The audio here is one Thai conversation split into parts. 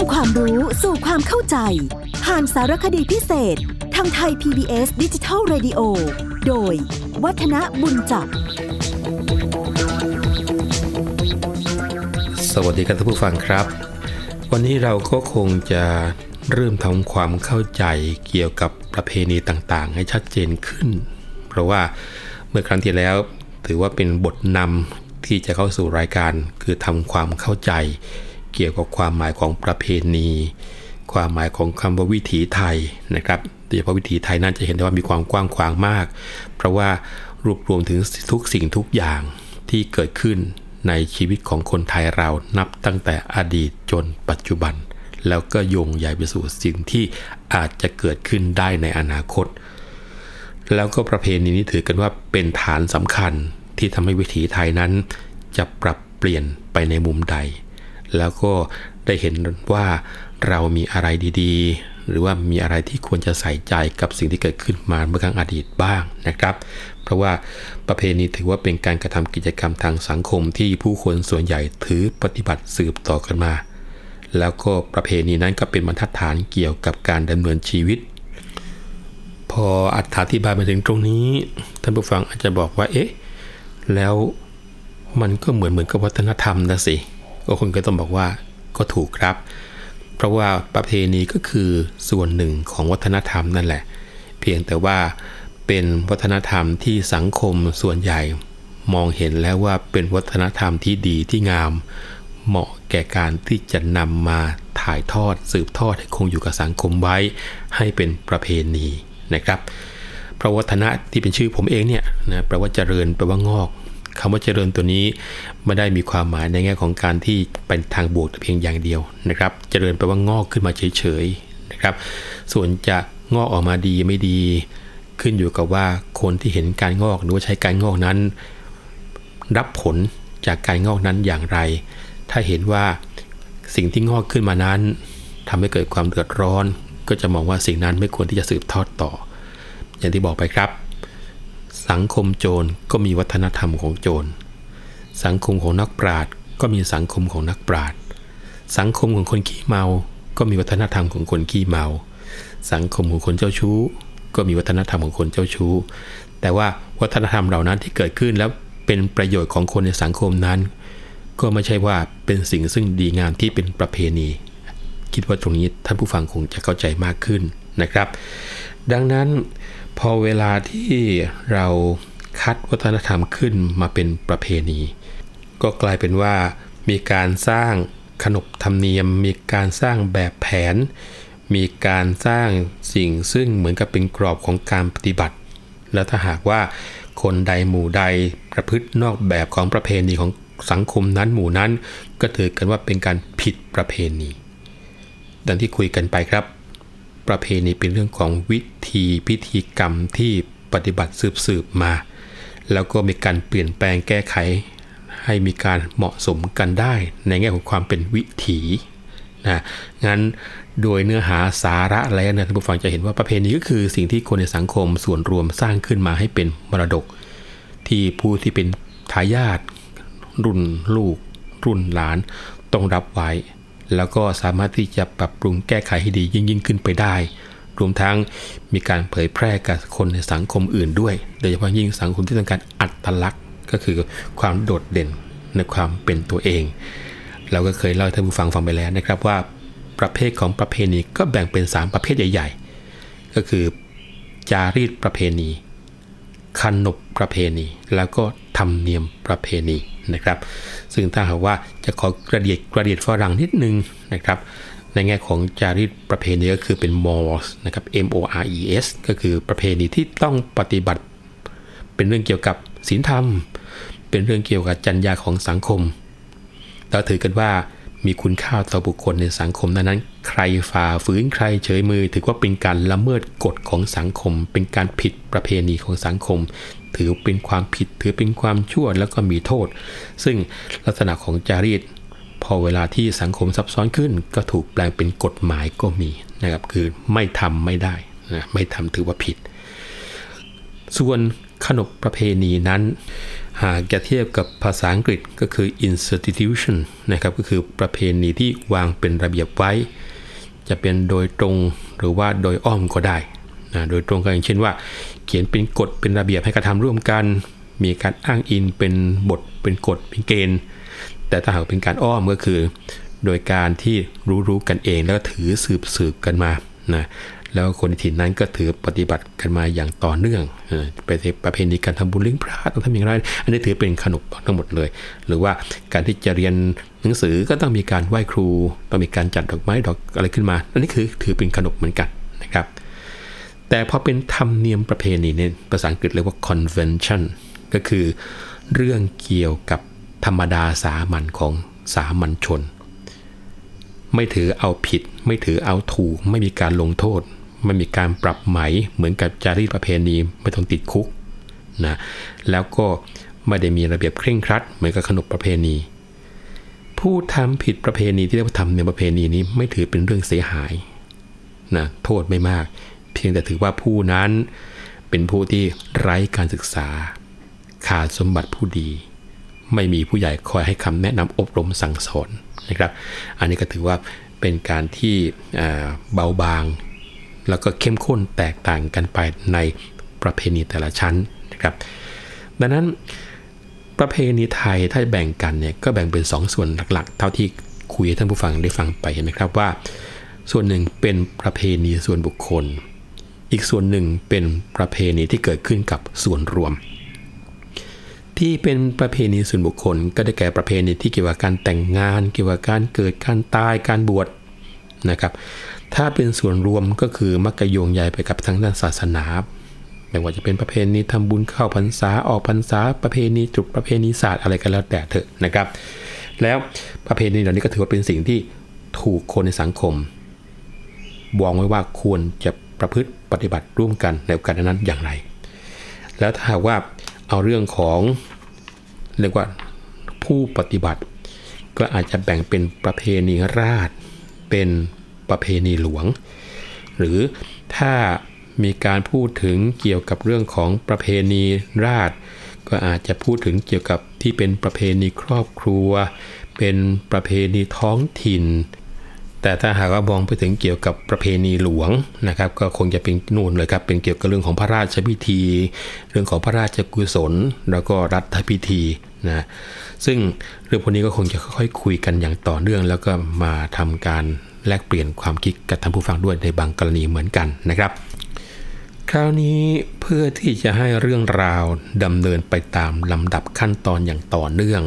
ำความรู้สู่ความเข้าใจ ผ่านสารคดีพิเศษ ทางไทย PBS ดิจิทัล Radio โดย วัฒนบุญจับ สวัสดีครับท่านผู้ฟังครับ วันนี้เราก็คงจะเริ่มทำความเข้าใจเกี่ยวกับประเพณีต่างๆ ให้ชัดเจนขึ้น เพราะว่าเมื่อครั้งที่แล้วถือว่าเป็นบทนำที่จะเข้าสู่รายการคือทำความเข้าใจ เกี่ยวกับความหมายของประเพณี ความหมายของคำว่าวิถีไทยนะครับโดยเฉพาะวิถีไทยนั่นจะเห็นได้ว่ามีความกว้างขวางมาก เพราะว่ารวบรวมถึงทุกสิ่งทุกอย่างที่เกิดขึ้นในชีวิตของคนไทยเรานับตั้งแต่อดีตจนปัจจุบัน แล้วก็โยงใหญ่ไปสู่สิ่งที่อาจจะเกิดขึ้นได้ในอนาคต แล้วก็ประเพณีนี้ถือกันว่าเป็นฐานสำคัญที่ทำให้วิถีไทยนั้น จะปรับเปลี่ยนไปในมุมใด แล้วก็ได้เห็นว่าเรามีอะไรดีๆ หรือว่ามีอะไรที่ควรจะใส่ใจกับสิ่งที่เกิดขึ้นมาเมื่อครั้งอดีตบ้างนะครับ เพราะว่าประเพณีถือว่าเป็นการกระทำกิจกรรมทางสังคมที่ผู้คนส่วนใหญ่ถือปฏิบัติสืบต่อกันมา แล้วก็ประเพณีนั้นก็เป็นบรรทัดฐานเกี่ยวกับการดำเนินชีวิต พออธิบายมาถึงตรงนี้ท่านผู้ฟังอาจจะบอกว่าเอ๊ะแล้วมันก็เหมือนเหมือนกับวัฒนธรรมนะสิ ก็คนก็ต้องบอกว่าก็ถูกครับ เพราะว่าประเพณีก็คือส่วนหนึ่งของวัฒนธรรมนั่นแหละ เพียงแต่ว่าเป็นวัฒนธรรมที่สังคมส่วนใหญ่ มองเห็นแล้วว่าเป็นวัฒนธรรมที่ดีที่งาม เหมาะแก่การที่จะนำมาถ่ายทอดสืบทอดให้คงอยู่กับสังคมไว้ ให้เป็นประเพณีนะครับพระวัฒนะที่เป็นชื่อผมเองเนี่ยนะแปลว่าเจริญแปลว่างอก คำว่าเจริญตัวนี้ไม่ได้มีความหมายในแง่ของการที่เป็นทางบวกแต่เพียงอย่างเดียวนะครับ เจริญแปลว่างอกขึ้นมาเฉยๆนะครับ ส่วนจะงอกออกมาดีไม่ดี ขึ้นอยู่กับว่าคนที่เห็นการงอกหรือว่าใช้การงอกนั้น รับผลจากการงอกนั้นอย่างไร ถ้าเห็นว่าสิ่งที่งอกขึ้นมานั้นทำให้เกิดความเดือดร้อน ก็จะมองว่าสิ่งนั้นไม่ควรที่จะสืบทอดต่อ อย่างที่บอกไปครับ สังคมโจรก็มีวัฒนธรรมของโจร สังคมของนักปราชญ์ก็มีสังคมของนักปราชญ์ สังคมของคนขี้เมา ก็มีวัฒนธรรมของคนขี้เมา สังคมของคนเจ้าชู้ ก็มีวัฒนธรรมของคนเจ้าชู้ แต่ว่าวัฒนธรรมเหล่านั้นที่เกิดขึ้นแล้วเป็นประโยชน์ของคนในสังคมนั้น ก็ไม่ใช่ว่าเป็นสิ่งซึ่งดีงามที่เป็นประเพณี คิดว่าตรงนี้ท่านผู้ฟังคงจะเข้าใจมากขึ้นนะครับ ดังนั้น พอเวลาที่เราคัดวัฒนธรรมขึ้นมาเป็นประเพณี ก็กลายเป็นว่ามีการสร้างขนบธรรมเนียม มีการสร้างแบบแผน มีการสร้างสิ่งซึ่งเหมือนกับเป็นกรอบของการปฏิบัติ แล้วถ้าหากว่าคนใดหมู่ใดประพฤตินอกแบบของประเพณีของสังคมนั้นหมู่นั้น ก็ถือกันว่าเป็นการผิดประเพณี ดังที่คุยกันไปครับ ประเพณีเป็นเรื่องของวิธีพิธีกรรมที่ปฏิบัติสืบสืบมา แล้วก็มีการเปลี่ยนแปลงแก้ไข ให้มีการเหมาะสมกันได้ในแง่ของความเป็นวิถีนะงั้นโดยเนื้อหาสาระแล้วเนี่ยท่านผู้ฟังจะเห็นว่าประเพณีก็คือสิ่งที่คนในสังคมส่วนรวมสร้างขึ้นมาให้เป็นมรดก ที่ผู้ที่เป็นทายาทรุ่นลูก รุ่นหลานต้องรับไว้ แล้วก็สามารถที่จะปรับปรุงแก้ไขให้ดียิ่งยิ่งขึ้นไปได้ รวมทั้งมีการเผยแพร่กับคนในสังคมอื่นด้วย โดยเฉพาะยิ่งสังคมที่ต้องการอัตลักษณ์ ก็คือความโดดเด่นในความเป็นตัวเอง เราก็เคยเล่าให้ท่านผู้ฟังฟังไปแล้วนะครับว่าประเภทของประเพณีก็แบ่งเป็น 3 ประเภทใหญ่ ๆ ก็คือจารีตประเพณีขนบประเพณี แล้วก็ธรรมเนียมประเพณี นะครับ ซึ่งถ้าหากว่าจะขอกระเดียดกระเดียดฝรั่งนิดนึงนะครับ ในแง่ของจารีตประเพณีก็คือเป็น mores นะครับ M O R E S ก็คือประเพณีที่ต้องปฏิบัติ เป็นเรื่องเกี่ยวกับศีลธรรม เป็นเรื่องเกี่ยวกับจรรยาของสังคม เราถือกันว่ามีคุณค่าต่อบุคคลในสังคมนั้น ใครฝ่าฝืนใครเฉยมือ ถือว่าเป็นการละเมิดกฎของสังคม เป็นการผิดประเพณีของสังคม ถือเป็นความผิดถือเป็นความชั่วแล้วก็มีโทษ ซึ่งลักษณะของจารีตพอเวลาที่สังคมซับซ้อนขึ้น ก็ถูกแปลงเป็นกฎหมายก็มีนะครับคือไม่ทำไม่ได้นะไม่ทำถือว่าผิด ส่วนขนบประเพณีนั้นหากจะเทียบกับภาษาอังกฤษก็คือ institution นะครับก็คือประเพณีที่วางเป็นระเบียบไว้ จะเป็นโดยตรงหรือว่าโดยอ้อมก็ได้ นะโดยตรงก็อย่างเช่นว่า เขียนเป็นกฎเป็นระเบียบให้กระทำร่วมกัน มีการอ้างอิงเป็นบทเป็นกฎเป็นเกณฑ์ แต่ถ้าหากเป็นการอ้อมก็คือ โดยการที่รู้ๆกันเองแล้วถือสืบสืบกันมานะแล้วคนในถิ่นนั้นก็ถือปฏิบัติกันมาอย่างต่อเนื่องไปประเพณีการทำบุญเลี้ยงพระต้องทำอย่างไร อันนี้ถือเป็นขนบทั้งหมดเลย หรือว่าการที่จะเรียนหนังสือก็ต้องมีการไหว้ครู ต้องมีการจัดดอกไม้ดอกอะไรขึ้นมา อันนี้คือถือเป็นขนบเหมือนกันนะครับ แต่พอเป็นธรรมเนียมประเพณีเนี่ยภาษาอังกฤษเรียกว่า convention ก็คือเรื่องเกี่ยวกับธรรมดาสามัญของสามัญชน ไม่ถือเอาผิด ไม่ถือเอาถูก ไม่มีการลงโทษ ไม่มีการปรับไหมเหมือนกับจารีตประเพณีไม่ต้องติดคุกนะแล้วก็ไม่ได้มีระเบียบเคร่งครัด เหมือนกับขนบประเพณี ผู้ทำผิดประเพณีที่เรียกว่าทำในประเพณีนี้ไม่ถือเป็นเรื่องเสียหายนะโทษไม่มาก เพียงแต่ถือว่าผู้นั้นเป็นผู้ที่ไร้การศึกษา ขาดสมบัติผู้ดี ไม่มีผู้ใหญ่คอยให้คำแนะนำอบรมสั่งสอนนะครับ อันนี้ก็ถือว่าเป็นการที่เบาบาง แล้วก็เข้มข้นแตกต่างกันไปในประเพณีแต่ละชั้นนะครับ ดังนั้นประเพณีไทยถ้าแบ่งกันเนี่ยก็แบ่งเป็น2สส่วนหลักๆ เท่าที่คุยให้ท่านผู้ฟังได้ฟังไปเห็นไหมครับว่า ส่วนหนึ่งเป็นประเพณีส่วนบุคคล อีกส่วนหนึ่งเป็นประเพณีที่เกิดขึ้นกับส่วนรวม ที่เป็นประเพณีส่วนบุคคล ก็ได้แก่ประเพณีที่เกี่ยวกับการแต่งงาน เกี่ยวกับการเกิดการตายการบวชนะครับถ้าเป็นส่วนรวมก็คือมักกะโยงใหญ่ไปกับทางด้านศาสนา ไม่ว่าจะเป็นประเพณีทำบุญเข้าพรรษาออกพรรษาประเพณีจุดประเพณีศาสตร์อะไรกันแล้วแต่เถอะนะครับ แล้วประเพณีเหล่านี้ก็ถือว่าเป็นสิ่งที่ถูกคนในสังคมวางไว้ว่าควรจะ ประพฤติปฏิบัติร่วมกันในโอกาสนั้นอย่างไร แล้วถ้าว่าเอาเรื่องของเรียกว่าผู้ปฏิบัติ ก็อาจจะแบ่งเป็นประเพณีราช เป็นประเพณีหลวง หรือถ้ามีการพูดถึงเกี่ยวกับเรื่องของประเพณีราช ก็อาจจะพูดถึงเกี่ยวกับที่เป็นประเพณีครอบครัว เป็นประเพณีท้องถิ่น แต่ถ้าหากว่ามองไปถึงเกี่ยวกับประเพณีหลวงนะครับก็คงจะเป็นนู่นเลยครับเป็นเกี่ยวกับเรื่องของพระราชพิธี เรื่องของพระราชกุศล แล้วก็รัฐพิธีนะซึ่งเรื่องพวกนี้ก็คงจะค่อยๆคุยกันอย่างต่อเนื่อง แล้วก็มาทำการแลกเปลี่ยนความคิดกับท่านผู้ฟังด้วยในบางกรณีเหมือนกันนะครับ คราวนี้เพื่อที่จะให้เรื่องราวดำเนินไปตามลำดับขั้นตอนอย่างต่อเนื่อง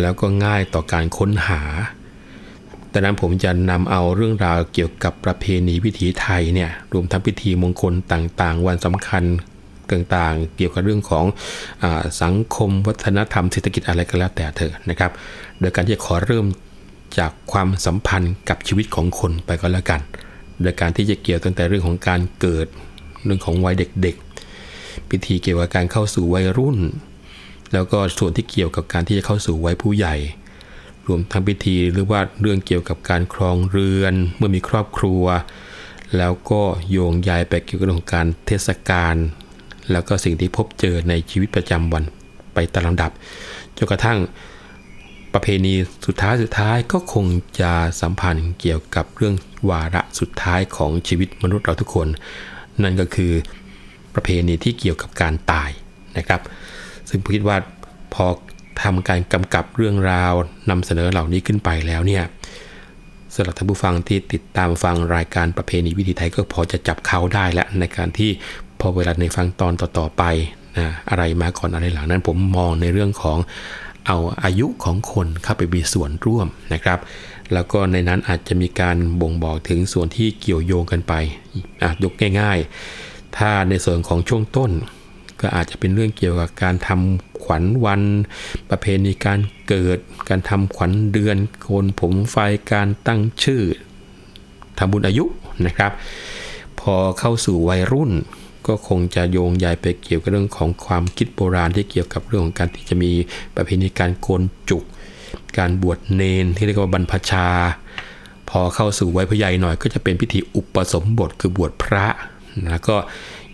แล้วก็ง่ายต่อการค้นหา ดังนั้นผมจะนำเอาเรื่องราวเกี่ยวกับประเพณีวิถีไทยเนี่ยรวมทั้งพิธีมงคลต่างๆ วันสำคัญต่างๆ เกี่ยวกับเรื่องของอสังคมวัฒนธรรมเศรษฐกิจอะไรก็แล้วแต่เถอะนะครับ โดยการที่ขอเริ่มจากความสัมพันธ์กับชีวิตของคนไปก็แล้วกัน โดยการที่จะเกี่ยวตั้งแต่เรื่องของการเกิดเรื่องของวัยเด็กๆ พิธีเกี่ยวกับการเข้าสู่วัยรุ่น แล้วก็ส่วนที่เกี่ยวกับการที่จะเข้าสู่วัยผู้ใหญ่ รวมทั้งพิธีหรือว่าเรื่องเกี่ยวกับการครองเรือนเมื่อมีครอบครัว แล้วก็โยงใยไปเกี่ยวกับเรื่องการเทศกาลแล้วก็สิ่งที่พบเจอในชีวิตประจำวันไปตามลำดับจนกระทั่งประเพณีสุดท้ายสุดท้ายก็คงจะสัมพันธ์เกี่ยวกับเรื่องวาระสุดท้ายของชีวิตมนุษย์เราทุกคน นั่นก็คือประเพณีที่เกี่ยวกับการตายนะครับ ซึ่งผมคิดว่าพอ ทำการกำกับเรื่องราวนำเสนอเหล่านี้ขึ้นไปแล้วเนี่ยสำหรับท่านผู้ฟังที่ติดตามฟังรายการประเพณีวิถีไทยก็พอจะจับเขาได้แล้วในการที่พอเวลาในฟังตอนต่อๆไปนะอะไรมาก่อนอะไรหลังนั้นผมมองในเรื่องของเอาอายุของคนเข้าไปมีส่วนร่วมนะครับ แล้วก็ในนั้นอาจจะมีการบ่งบอกถึงส่วนที่เกี่ยวโยงกันไปยกง่าย ๆ ถ้าในส่วนของช่วงต้น ก็อาจจะเป็นเรื่องเกี่ยวกับการทำขวัญวัน ประเพณีการเกิด การทำขวัญเดือนโกนผมไฟการตั้งชื่อทำบุญอายุนะครับ พอเข้าสู่วัยรุ่นก็คงจะโยงใยไปเกี่ยวกับเรื่องของความคิดโบราณที่เกี่ยวกับเรื่องของการที่จะมีประเพณีการโกนจุก การบวชเนนที่เรียกว่าบรรพชา พอเข้าสู่วัยผู้ใหญ่หน่อยก็จะเป็นพิธีอุปสมบทคือบวชพระนะก็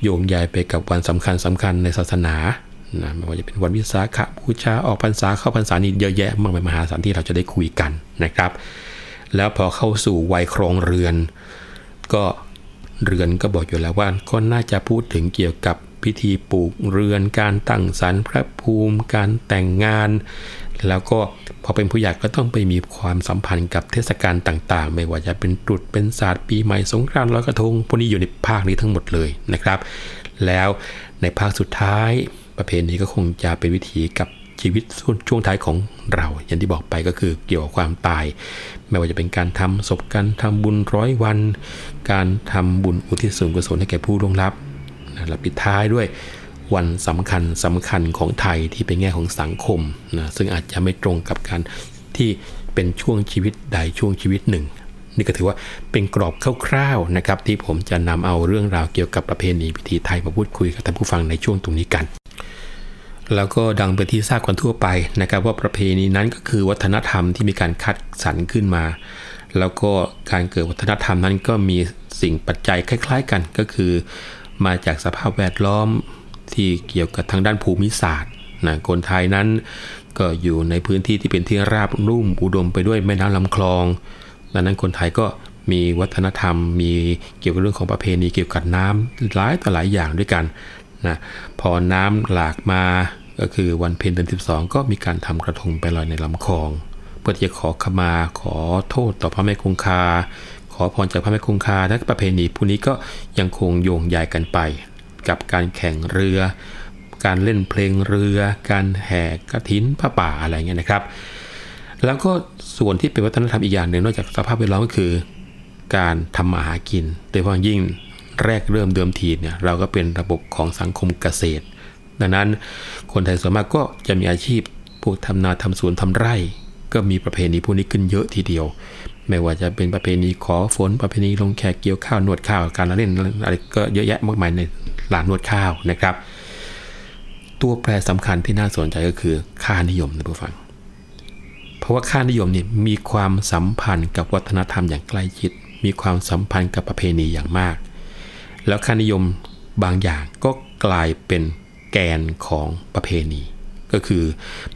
โยงใยไปกับวันสำคัญสำคัญในศาสนานะไม่ว่าจะเป็นวันวิสาขบูชาออกพรรษาเข้าพรรษานี่เยอะแยะมากมายมหาศาลที่เราจะได้คุยกันนะครับ แล้วพอเข้าสู่วัยครองเรือน ก็เรือนก็บอกอยู่แล้วว่าก็น่าจะพูดถึงเกี่ยวกับพิธีปลูกเรือนการตั้งสรรพระภูมิ การแต่งงาน แล้วก็พอเป็นผู้ใหญ่ก็ต้องไปมีความสัมพันธ์กับเทศกาลต่างๆ ไม่ว่าจะเป็นตรุษเป็นศาสตร์ปีใหม่สงกรานต์ลอยกระทงพวกนี้อยู่ในภาคนี้ทั้งหมดเลยนะครับ แล้วในภาคสุดท้ายประเพณีก็คงจะเป็นวิถีกับชีวิตช่วงท้ายของเรา อย่างที่บอกไปก็คือเกี่ยวกับความตาย ไม่ว่าจะเป็นการทำศพการทำบุญร้อยวัน การทำบุญอุทิศส่วนกุศลให้แก่ผู้ล่วงลับและปิดท้ายด้วย วันสำคัญสำคัญของไทยที่เป็นแง่ของสังคมนะซึ่งอาจจะไม่ตรงกับการที่เป็นช่วงชีวิตใดช่วงชีวิตหนึ่ง นี่ก็ถือว่าเป็นกรอบคร่าวๆนะครับ ที่ผมจะนำเอาเรื่องราวเกี่ยวกับประเพณีพิธีไทยมาพูดคุยกับท่านผู้ฟังในช่วงตรงนี้กัน แล้วก็ดังเป็นที่ทราบกันทั่วไปนะครับ ว่าประเพณีนั้นก็คือวัฒนธรรมที่มีการคัดสรรขึ้นมา แล้วก็การเกิดวัฒนธรรมนั้นก็มีสิ่งปัจจัยคล้าย ๆ กันก็คือ มาจากสภาพแวดล้อม ที่เกี่ยวกับทางด้านภูมิศาสตร์นะคนไทยนั้นก็อยู่ในพื้นที่ที่เป็นที่ราบรุ่มอุดมไปด้วยแม่น้ำลำคลองดังนั้นคนไทยก็มีวัฒนธรรม มีเกี่ยวกับเรื่องของประเพณีเกี่ยวกับน้ำหลายต่อหลายอย่างด้วยกันนะพอน้ำหลากมาก็คือวันเพ็ญเดือน12 ก็มีการทำกระทงไปลอยในลำคลอง เพื่อที่จะขอขมาขอโทษต่อพระแม่คงคา ขอพรจากพระแม่คงคาและประเพณีพวกนี้ก็ยังคงโยงใยกันไป กับการแข่งเรือ การเล่นเพลงเรือ การแห่กระถินผ้าป่าอะไรเงี้ยนะครับ แล้วก็ส่วนที่เป็นวัฒนธรรมอีกอย่างหนึ่งนอกจากสภาพแวดล้อมก็คือ การทำมาหากิน โดยเฉพาะยิ่งแรกเริ่มเดิมทีเนี่ยเราก็เป็นระบบของสังคมเกษตร ดังนั้นคนไทยส่วนมากก็จะมีอาชีพพวกทำนาทำสวนทำไร่ ก็มีประเพณีพวกนี้ขึ้นเยอะทีเดียว ไม่ว่าจะเป็นประเพณีขอฝนประเพณีลงแขกเกี่ยวข้าวนวดข้าวการละเล่นอะไรก็เยอะแยะมากมายใน ลานนวดข้าวนะครับ ตัวแปรสำคัญที่น่าสนใจก็คือค่านิยมนะผู้ฟัง เพราะว่าค่านิยมนี่มีความสัมพันธ์กับวัฒนธรรมอย่างใกล้ชิด มีความสัมพันธ์กับประเพณีอย่างมาก แล้วค่านิยมบางอย่างก็กลายเป็นแกนของประเพณี ก็คือ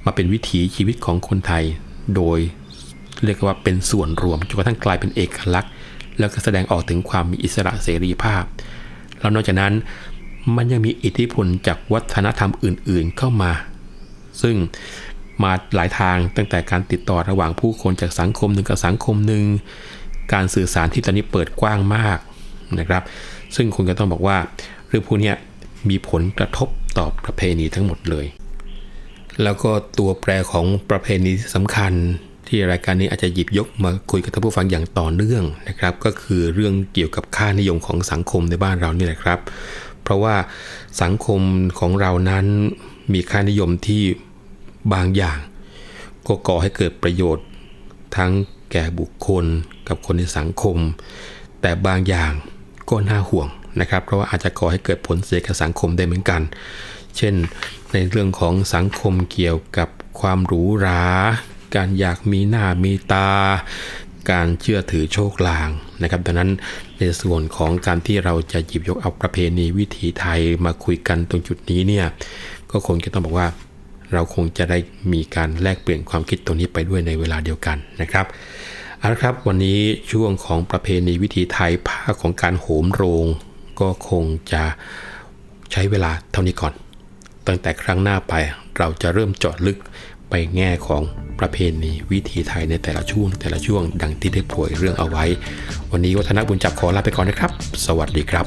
มาเป็นวิถีชีวิตของคนไทยโดยเรียกว่าเป็นส่วนรวมจนกระทั่งกลายเป็นเอกลักษณ์ แล้วก็แสดงออกถึงความมีอิสระเสรีภาพ แล้วนอกจากนั้น มันยังมีอิทธิพลจากวัฒนธรรมอื่นๆเข้ามา ซึ่งมาหลายทางตั้งแต่การติดต่อระหว่างผู้คนจากสังคมหนึ่งกับสังคมหนึ่งการสื่อสารที่ตอนนี้เปิดกว้างมากนะครับ ซึ่งคุณก็ต้องบอกว่าเรื่องพวกนี้มีผลกระทบต่อประเพณีทั้งหมดเลย แล้วก็ตัวแปรของประเพณีที่สำคัญที่รายการนี้อาจจะหยิบยกมาคุยกับท่านผู้ฟังอย่างต่อเนื่องนะครับ ก็คือเรื่องเกี่ยวกับค่านิยมของสังคมในบ้านเรานี่แหละครับ เพราะว่าสังคมของเรานั้นมีค่านิยมที่บางอย่าง ก็ก่อให้เกิดประโยชน์ ทั้งแก่บุคคลกับคนในสังคม แต่บางอย่างก็น่าห่วงนะครับ เพราะว่าอาจจะก่อให้เกิดผลเสียกับสังคมได้เหมือนกัน เช่น ในเรื่องของสังคมเกี่ยวกับความหรูหรา การอยากมีหน้ามีตา การเชื่อถือโชคลางนะครับ ดังนั้นในส่วนของการที่เราจะหยิบยกเอาประเพณีวิถีไทยมาคุยกันตรงจุดนี้เนี่ยก็คงจะต้องบอกว่าเราคงจะได้มีการแลกเปลี่ยนความคิดตรงนี้ไปด้วยในเวลาเดียวกันนะครับเอาละครับวันนี้ช่วงของประเพณีวิถีไทยภาคของการโหมโรง ก็คงจะใช้เวลาเท่านี้ก่อน ตั้งแต่ครั้งหน้าไปเราจะเริ่มเจาะลึก ไปแง่ของประเพณีวิถีไทยในแต่ละช่วง แต่ละช่วงดังที่ได้ป่วยเรื่องเอาไว้ วันนี้วัฒนบุญจับขอลาไปก่อนนะครับ สวัสดีครับ